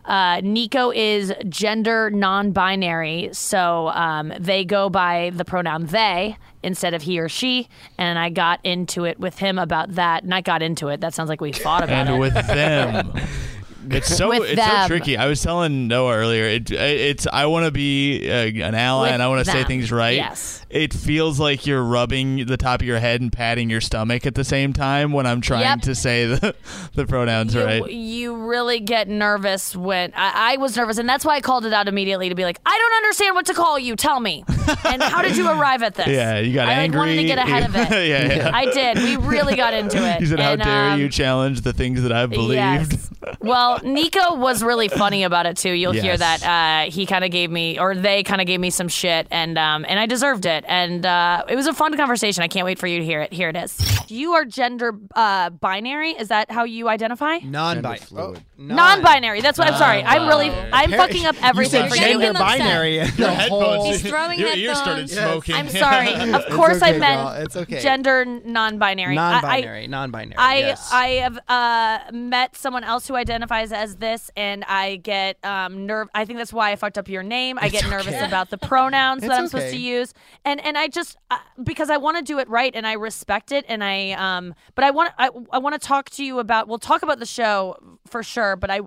uh, Nico is gender non-binary, so um, they go by the pronoun they instead of he or she. And I got into it with him about that. And I got into it. That sounds like we fought about and it. with them. It's so it's them. so tricky. I was telling Noah earlier. It, it's I want to be uh, an ally With and I want to say things right. Yes. It feels like you're rubbing the top of your head and patting your stomach at the same time when I'm trying Yep. to say the the pronouns you, right. you really get nervous when I, I was nervous, and that's why I called it out immediately to be like, I don't understand what to call you. Tell me. and how did you arrive at this? Yeah, you got I like, wanted to get ahead of it. yeah, yeah. I did. We really got into it. He said, "How dare um, you challenge the things that I've believed?" Yes. Well, Nico was really funny about it too. You'll hear that uh, he kind of gave me, or they kind of gave me some shit, and um, and I deserved it. And uh, it was a fun conversation. I can't wait for you to hear it. Here it is. You are gender uh, binary. Is that how you identify? Non-binary. fluid. Non-binary. That's what I'm sorry. I'm really I'm fucking up everything You for said gender getting binary. The whole- He's throwing your ears started headphones. smoking. I'm sorry. Of course, okay, I meant. It's okay. gender non-binary. I- I- Non-binary. non-binary. I yes. I have uh, met someone else who identifies as this, and I get um, nerve. I think that's why I fucked up your name. I get nervous about the pronouns that I'm supposed to use, and and I just uh, because I want to do it right, and I respect it, and I um. But I want I, I want to talk to you about. We'll talk about the show for sure, but I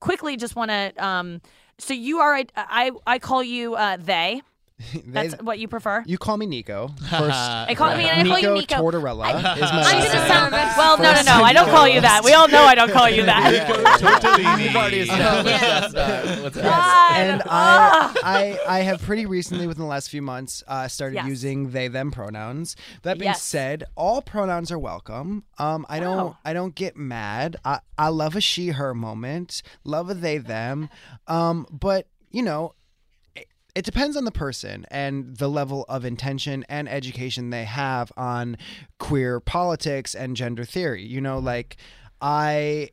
quickly just want to um. So you are I I, I call you uh, they. They- That's what you prefer. you call me Nico. First, I call I mean I call you Nico. Tortorella is my I'm gonna name. sound well. No, no, no. I don't call you that. We all know I don't call you that. We've already established that's not and. I, I, I have pretty recently, within the last few months, uh, started Yes. using they them pronouns. That being Yes. said, all pronouns are welcome. Um, I don't Wow. I don't get mad. I, I love a she her moment. Love a they them. Um, but you know. It- depends on the person and the level of intention and education they have on queer politics and gender theory. You know, like I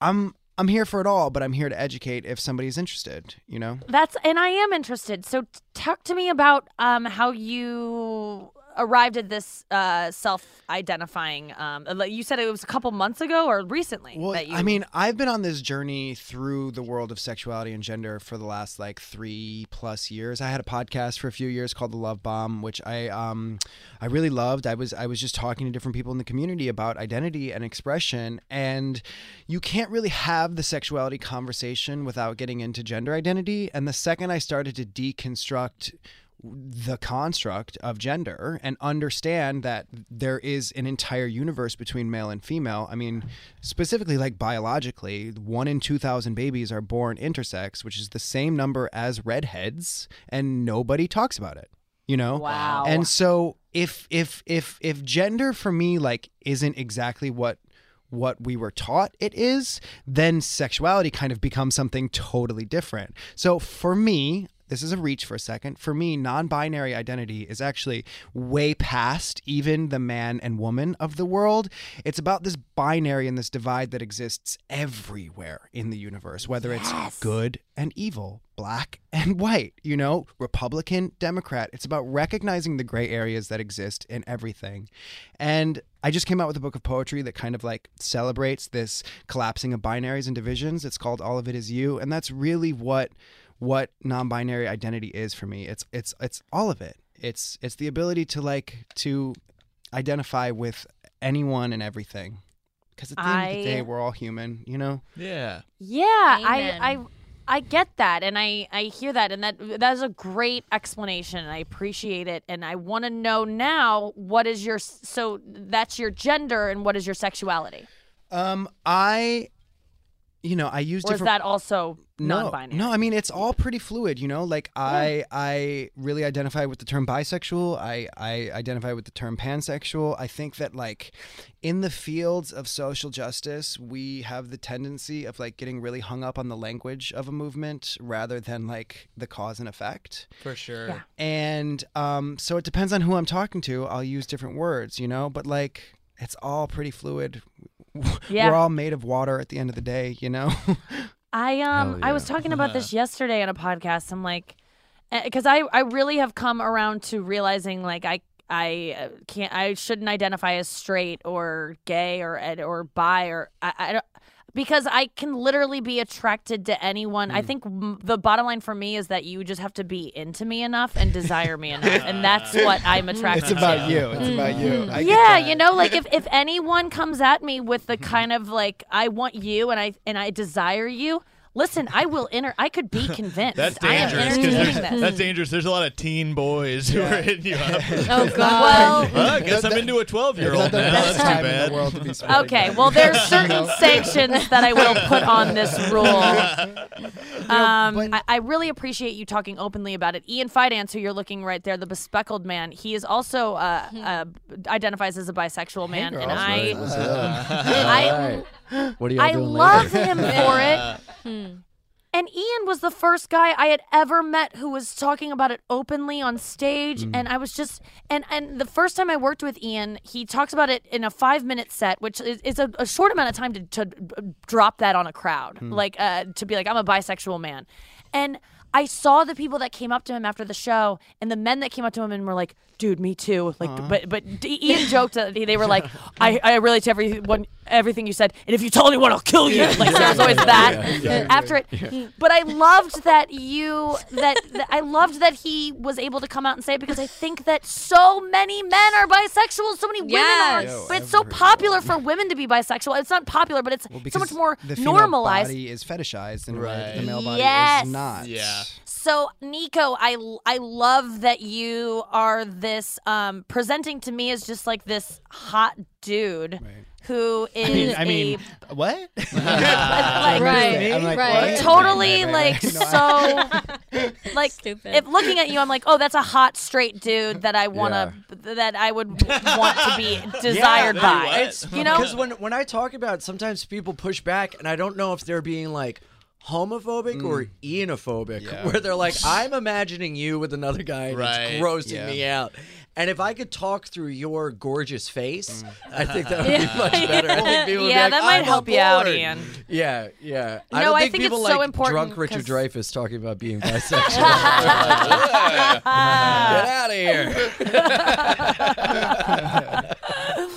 I'm I'm here for it all, but I'm here to educate if somebody's interested, you know? That's and I am interested. So talk to me about um how you arrived at this uh self-identifying um you said it was a couple months ago or recently Well, that you I mean, I've been on this journey through the world of sexuality and gender for the last like three plus years. I had a podcast for a few years called The Love Bomb, which I um I really loved. I was I was just talking to different people in the community about identity and expression, and you can't really have the sexuality conversation without getting into gender identity. And the second I started to deconstruct the construct of gender and understand that there is an entire universe between male and female. I mean, specifically, like biologically, one in 2,000 babies are born intersex, which is the same number as redheads, and nobody talks about it. You know? Wow. And so if if if if gender for me like isn't exactly what what we were taught it is, then sexuality kind of becomes something totally different. So for me, this is a reach for a second. For me, non-binary identity is actually way past even the man and woman of the world. It's about this binary and this divide that exists everywhere in the universe, whether it's good and evil, black and white, you know, Republican, Democrat. It's about recognizing the gray areas that exist in everything. And I just came out with a book of poetry that kind of like celebrates this collapsing of binaries and divisions. It's called All of It Is You, and that's really what what non-binary identity is for me. It's it's it's all of it. It's it's the ability to like to identify with anyone and everything. Because at the end of the day, we're all human, you know. Yeah. Yeah, I, Amen. I I get that and I I hear that and that that is a great explanation and I appreciate it and I want to know now what is your so that's your gender and what is your sexuality? Um, I, you know, I use Or is that also no, non-binary? no, I mean it's all pretty fluid, you know. Like I, I really identify with the term bisexual. I, I identify with the term pansexual. I think that like in the fields of social justice, we have the tendency of like getting really hung up on the language of a movement rather than like the cause and effect. For sure. Yeah. And um, so it depends on who I'm talking to. I'll use different words, you know. But like it's all pretty fluid. Yeah. We're all made of water at the end of the day, you know. I um Hell I was talking about this yesterday on a podcast. I'm like, because I I really have come around to realizing like I I uh, can't I shouldn't identify as straight or gay or or bi or I, I don't because I can literally be attracted to anyone. Mm. I think m- the bottom line for me is that you just have to be into me enough and desire me enough, and that's what I'm attracted to. it's to. about you. It's about you. I yeah, you know, like if, if anyone comes at me with the kind of like I want you and I and I desire you, listen, I will enter. I could be convinced. That's I am dangerous. 'cause entertaining there's- this. That's dangerous. There's a lot of teen boys who are hitting you up. Oh God. well, well, I guess I'm into a 12 year old Not now. That's too bad. to okay. that. Well, there's certain sanctions that I will put on this rule. Um, I, I really appreciate you talking openly about it. Ian Fidance, who you're looking right there, the bespeckled man, he is also uh, uh, identifies as a bisexual man, and girls. I, What's up? I, What are y'all I doing love later? him for it. Hmm. And Ian was the first guy I had ever met who was talking about it openly on stage, mm-hmm. and I was just and and the first time I worked with Ian, he talks about it in a five minute set, which is, is a, a short amount of time to, to uh, drop that on a crowd, hmm. like uh, to be like I'm a bisexual man, and. I saw the people that came up to him after the show, and the men that came up to him and were like, "Dude, me too." Like, but but Ian joked that they were like, "I I relate to everyone everything you said, and if you tell anyone, I'll kill you." Like there was always that after it. But I loved that you that, that I loved that he was able to come out and say it because I think that so many men are bisexual, so many women Yes. are, but it's so popular for women to be bisexual. It's not popular, but it's Well, so much because more the female normalized. body is fetishized in a way that the male body Yes. is not. Yeah. So, Nico, I I love that you are this um, presenting to me as just like this hot dude who is I mean, I a mean, what? like, Right. I'm like, Right. what? totally Right, like right, right. so like Stupid. if looking at you I'm like oh that's a hot straight dude that I want to that I would want to be desired there by you. It's you know because when when I talk about it, sometimes people push back, and I don't know if they're being like homophobic or mm. enophobic, Yeah. where they're like, "I'm imagining you with another guy, and Right. it's grossing Yeah. me out." And if I could talk through your gorgeous face, mm. I think that would be much better. I think people would be Yeah, like, that might "I'm help on you out. Ian. Yeah, yeah. I No, don't I think, think it's people so like important drunk Richard 'cause- Dreyfuss talking about being bisexual. Get out of here.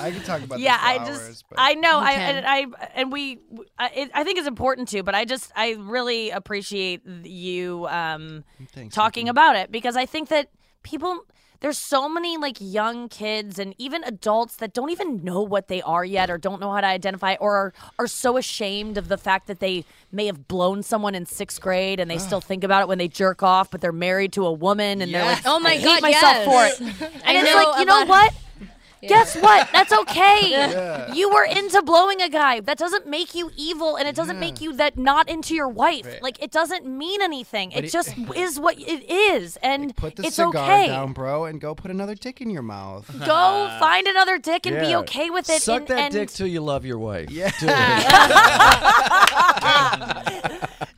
I could talk about yeah this for i hours, just but i know i and i and we I, it, I think it's important too but i just i really appreciate you um Thanks, talking about it because i think that people there's so many like young kids and even adults that don't even know what they are yet or don't know how to identify or are, are so ashamed of the fact that they may have blown someone in sixth grade and they still think about it when they jerk off but they're married to a woman and they're like Oh my I hate God, myself yes. for it. and it's know like you know about- what Guess what? That's okay. You were into blowing a guy. That doesn't make you evil, and it doesn't make you that not into your wife. Like it doesn't mean anything. It, it- just is what it is, and Put the it's cigar okay. down, bro, and go put another dick in your mouth. Go find another dick and be okay with it. Suck and, that and- dick till you love your wife. Yeah. Do it.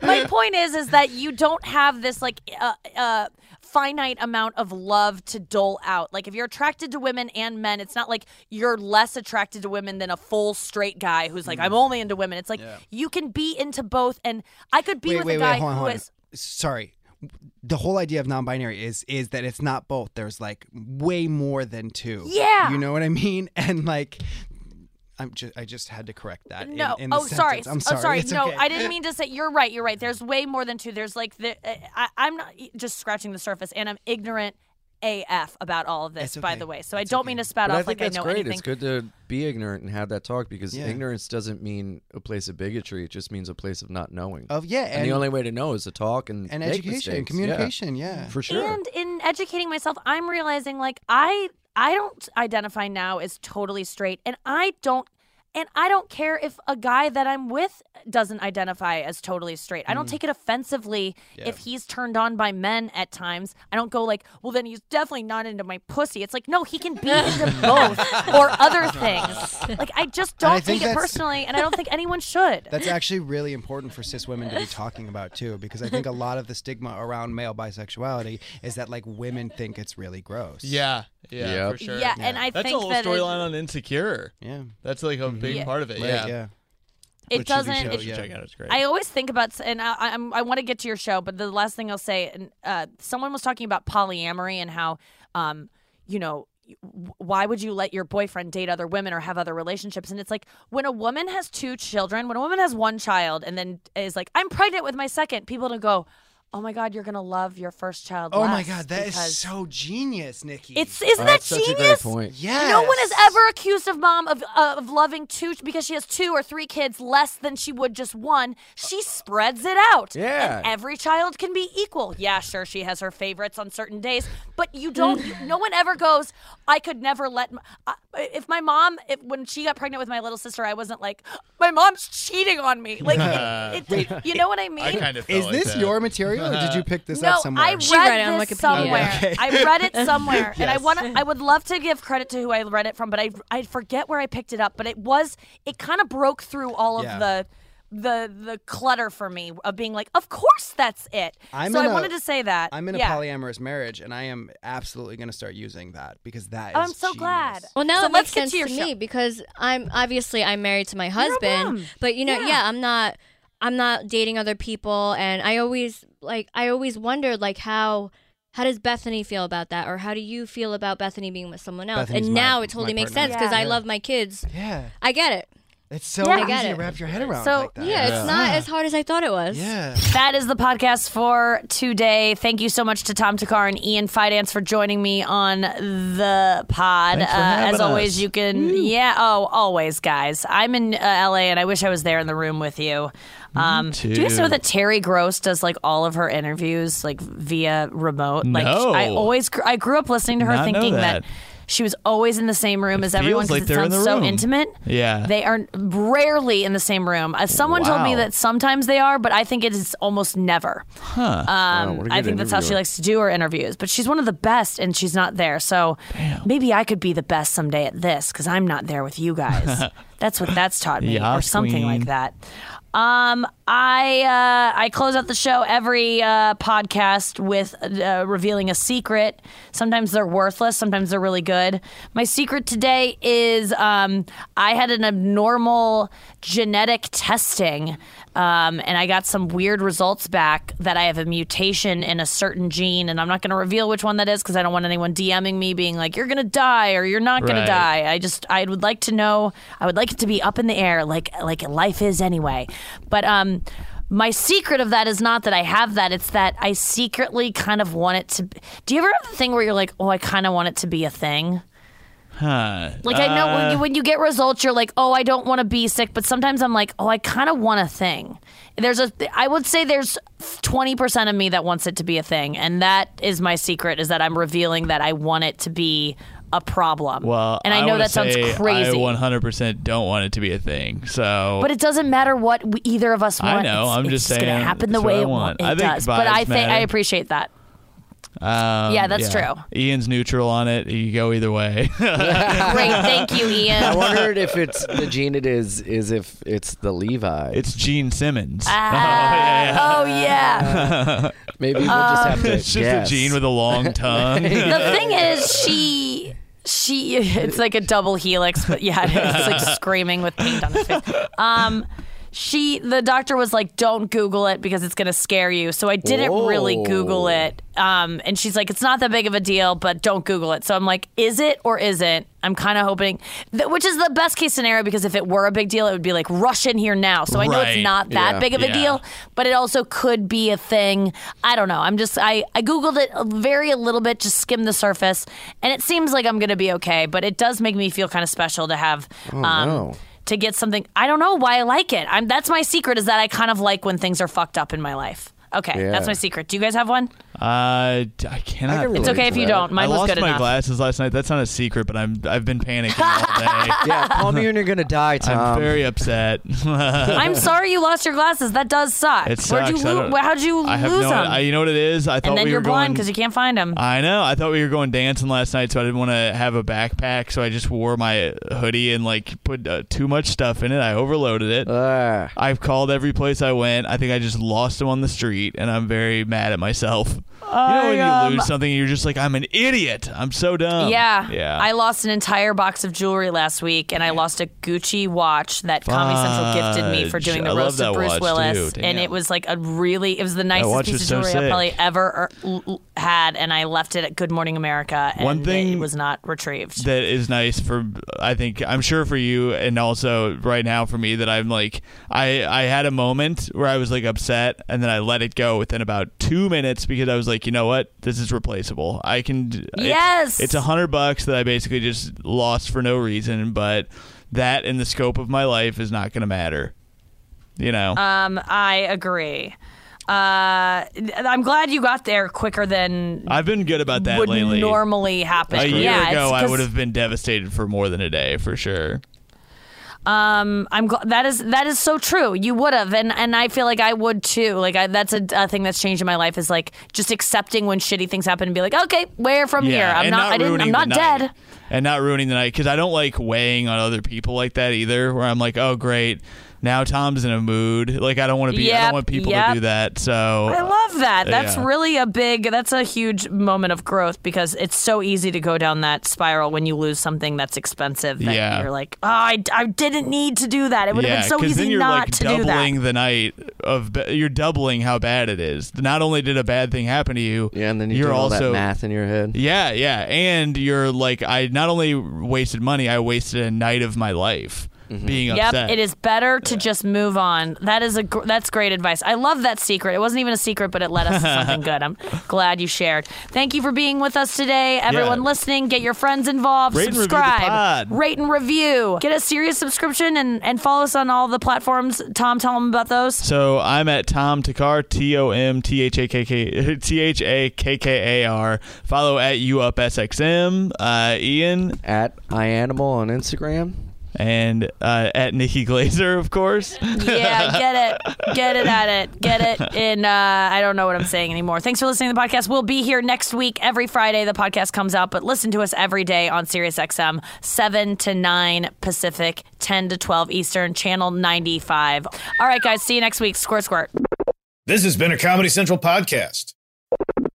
My point is, is that you don't have this like uh, uh, finite amount of love to dole out. Like if you're attracted to women and men, it's not like you're less attracted to women than a full straight guy who's Mm. like, I'm only into women. It's like you can be into both, and I could be wait, with wait, a guy wait, hold on, who hold on. is. Sorry. The whole idea of non-binary is is that it's not both. There's like way more than two. Yeah. You know what I mean? And like, I'm just I just had to correct that. No. In, the oh, sorry. I'm Oh, sorry. sorry. It's no, okay. I didn't mean to say. You're right. You're right. There's way more than two. There's like the. uh, I, I'm not just scratching the surface, and I'm ignorant AF about all of this. It's By the way, so I don't okay. mean to spout But I off think like I that's know great. anything. It's good to be ignorant and have that talk because Yeah. ignorance doesn't mean a place of bigotry. It just means a place of not knowing. Of yeah, and, and, the only way to know is to talk and and make education, mistakes. Yeah, communication. Yeah. for sure. And in educating myself, I'm realizing like I I don't identify now as totally straight, and I don't. And I don't care if a guy that I'm with doesn't identify as totally straight. I don't mm. take it offensively if he's turned on by men at times. I don't go like, well, then he's definitely not into my pussy. It's like, no, he can be into both or other things. Like, I just don't think take it personally, and I don't think anyone should. That's actually really important for cis women to be talking about too, because I think a lot of the stigma around male bisexuality is that like women think it's really gross. Yeah, yeah, Yep. for sure. yeah, and I That's think a whole that it- storyline on Insecure. Yeah. That's like a big Yeah. part of it. Right, yeah. yeah. it Which doesn't. show, it- You should yeah. check out. It's great. I always think about, and I, I'm, I want to get to your show, but the last thing I'll say, and uh, someone was talking about polyamory and how, um, you know, w- why would you let your boyfriend date other women or have other relationships? And it's like when a woman has two children, when a woman has one child, and then is like, I'm pregnant with my second, people don't go, oh my god, you're gonna love your first child. Oh my god, that is so genius, Nikki. It's isn't That's that such genius? a great point. yes. No one has ever accused of mom of uh, of loving two because she has two or three kids less than she would just one. She spreads it out. Yeah. And every child can be equal. Yeah, sure, she has her favorites on certain days, but you don't. you- no one ever goes. I could never let. m- Uh, if my mom, if, when she got pregnant with my little sister, I wasn't like, my mom's cheating on me. Like, it, it, you know what I mean? I kind of Is felt like this that. your material, or did you pick this no, up somewhere? I read, She read it on Wikipedia. somewhere. Okay. I read it somewhere, and I want I would love to give credit to who I read it from, but I I forget where I picked it up. But it was it kind of broke through all of Yeah. the. The the clutter for me of being like, of course that's it. I'm so in I a- wanted to say that. I'm in a yeah. polyamorous marriage, and I am absolutely going to start using that because that is. Oh, I'm so genius. glad. Well, now So it let's makes get sense to your to me because I'm obviously I'm married to my husband, but you know, Yeah. yeah. I'm not I'm not dating other people, and I always like I always wondered like how. How does Bethany feel about that, or how do you feel about Bethany being with someone else? Bethany's and my- now it totally my makes partner. sense because Yeah. I love my kids. Yeah, I get it. it's so Yeah. I easy get to it. wrap your head around. So, like that. Yeah, it's not as hard as I thought it was. Yeah. That is the podcast for today. Thank you so much to Tom Thakkar and Ian Fidance for joining me on the pod. Thanks for Uh, having as always, us. you can, yeah, oh, always, guys. I'm in uh, LA and I wish I was there in the room with you. Um, do you guys know that Terry Gross does like all of her interviews like via remote? Like No. I always, gr- I grew up listening to her Not thinking that. she was always in the same room as everyone like it sounds so intimate. Yeah. They are rarely in the same room. Uh, someone told me that sometimes they are, but I think it is almost never. Huh. Um, a I think that's how she likes to do her interviews. But she's one of the best, and she's not there. So maybe I could be the best someday at this because I'm not there with you guys. that's what that's taught me, or Yas, something like that. Um, I uh, I close out the show every uh, podcast with uh, revealing a secret. Sometimes they're worthless. Sometimes they're really good. My secret today is um, I had an abnormal genetic testing, um, and I got some weird results back that I have a mutation in a certain gene, and I'm not going to reveal which one that is because I don't want anyone DMing me being like, "You're going to die" or "You're not going Right. to die." I just I would like to know. I would like it to be up in the air, like like life is anyway. But um, my secret of that is not that I have that. It's that I secretly kind of want it to. Do you ever have the thing where you're like, oh, I kind of want it to be a thing? huh. Like I know when Uh, you when you get results, you're like, oh, I don't want to be sick. But sometimes I'm like, oh, I kind of want a thing. There's a, I would say there's 20 percent of me that wants it to be a thing, and that is my secret. Is that I'm revealing that I want it to be a problem. Well, and I, know wanna that sounds crazy. I 100% don't want it to be a thing. So, But it doesn't matter what we, either of us want. I know, It's, I'm it's just saying, it's gonna happen the way what I it, wa- want. it I does. But I think I appreciate that. Um, Yeah, that's true. Ian's neutral on it. You go either way. Great, thank you, Ian. I wondered if it's the gene it is is if it's the Levi. it's Gene Simmons. Ah, oh yeah. Maybe we'll just have to it's just guess. a Gene with a long tongue. The thing is, she she it's like a double helix, but yeah, it's like screaming with paint on his face. Um, she the doctor was like, "Don't Google it because it's gonna scare you." So I didn't really Google it. Um, and she's like, "It's not that big of a deal, but don't Google it." So I'm like, "Is it or isn't?" I'm kind of hoping, which is the best case scenario because if it were a big deal, it would be like rush in here now. So I know Right. it's not that Yeah. big of a deal, but it also could be a thing. I don't know. I'm just I I googled it a very a little bit, just skim the surface, and it seems like I'm gonna be okay. But it does make me feel kind of special to have. um, no. To get something, I don't know why I like it. I'm that's my secret is that I kind of like when things are fucked up in my life. Okay, Yeah. that's my secret. Do you guys have one? Uh, I cannot. I can It's relate okay to if you that. don't. Mine I was lost good my enough. glasses last night. That's not a secret, but I'm I've been panicking all day. Yeah, call me when you're gonna die, Tom. I'm very upset. I'm sorry you lost your glasses. That does suck. It Where'd you sucks. I lo- don't- How'd you I have lose no. them? I, you know what it is? I thought and then we you're were blind going. because you can't find them. I know. I thought we were going dancing last night, so I didn't want to have a backpack. So I just wore my hoodie and like put uh, too much stuff in it. I overloaded it. I've called every place I went. I think I just lost them on the and I'm very mad at myself. you know when I, you um, lose something, you're just like, I'm an idiot. I'm so dumb. Yeah. yeah. I lost an entire box of jewelry last week, and I lost a Gucci watch that Comedy Central gifted me for doing the I roast of Bruce Willis, and it was like a really, it was the nicest piece of is so jewelry I've probably ever er, l- had, and I left it at Good Morning America, and One thing it was not retrieved. that is nice for I think I'm sure for you and also right now for me that I'm like I I had a moment where I was like upset and then I let it go within about two minutes because I was like you know what this is replaceable I can Yes. it's a hundred bucks that I basically just lost for no reason but that in the scope of my life is not gonna matter you know um, I agree. Uh, I'm glad you got there quicker than I've been good about that would lately normally happen. a year yeah, ago I would have been devastated for more than a day for sure Um, I'm gl- that is that is so true. You would have, and and I feel like I would too. Like I, that's a, a thing that's changed in my life is like just accepting when shitty things happen and be like, okay, where from here? I'm and not. I didn't, I'm not night. dead. And not ruining the night because I don't like weighing on other people like that either. Where I'm like, oh great, now Tom's in a mood. Like I don't want to be. I don't want people yep. to do that. So I love that. That's Yeah. really a big. That's a huge moment of growth because it's so easy to go down that spiral when you lose something that's expensive. That Yeah. you're like, oh, I, I didn't need to do that. It would yeah, have been so easy then you're not like to do that. doubling the night of. You're doubling how bad it is. Not only did a bad thing happen to you, Yeah, and then you you're do all also that math in your head. Yeah, yeah, and you're like, I not only wasted money, I wasted a night of my life being Yep, it is better to just move on. That is a gr- that's great advice. I love that secret. It wasn't even a secret, but it led us to something good. I'm glad you shared. Thank you for being with us today, everyone Yeah. listening. Get your friends involved. Rate and the subscribe, pod. rate and review. Get a Sirius subscription and and follow us on all the platforms. Tom, tell them about those. So I'm at Tom Thakkar, T O M T H A K K T H A K K A R. Follow at U Up SXM, uh, Ian, At iAnimal on Instagram. And uh, at Nikki Glaser, of course. Yeah, get it, get it at it, get it. In uh, I don't know what I'm saying anymore. Thanks for listening to the podcast. We'll be here next week. Every Friday the podcast comes out, but listen to us every day on SiriusXM, seven to nine Pacific, ten to twelve Eastern, channel ninety five. All right, guys, see you next week. Squirt, squirt. This has been a Comedy Central podcast.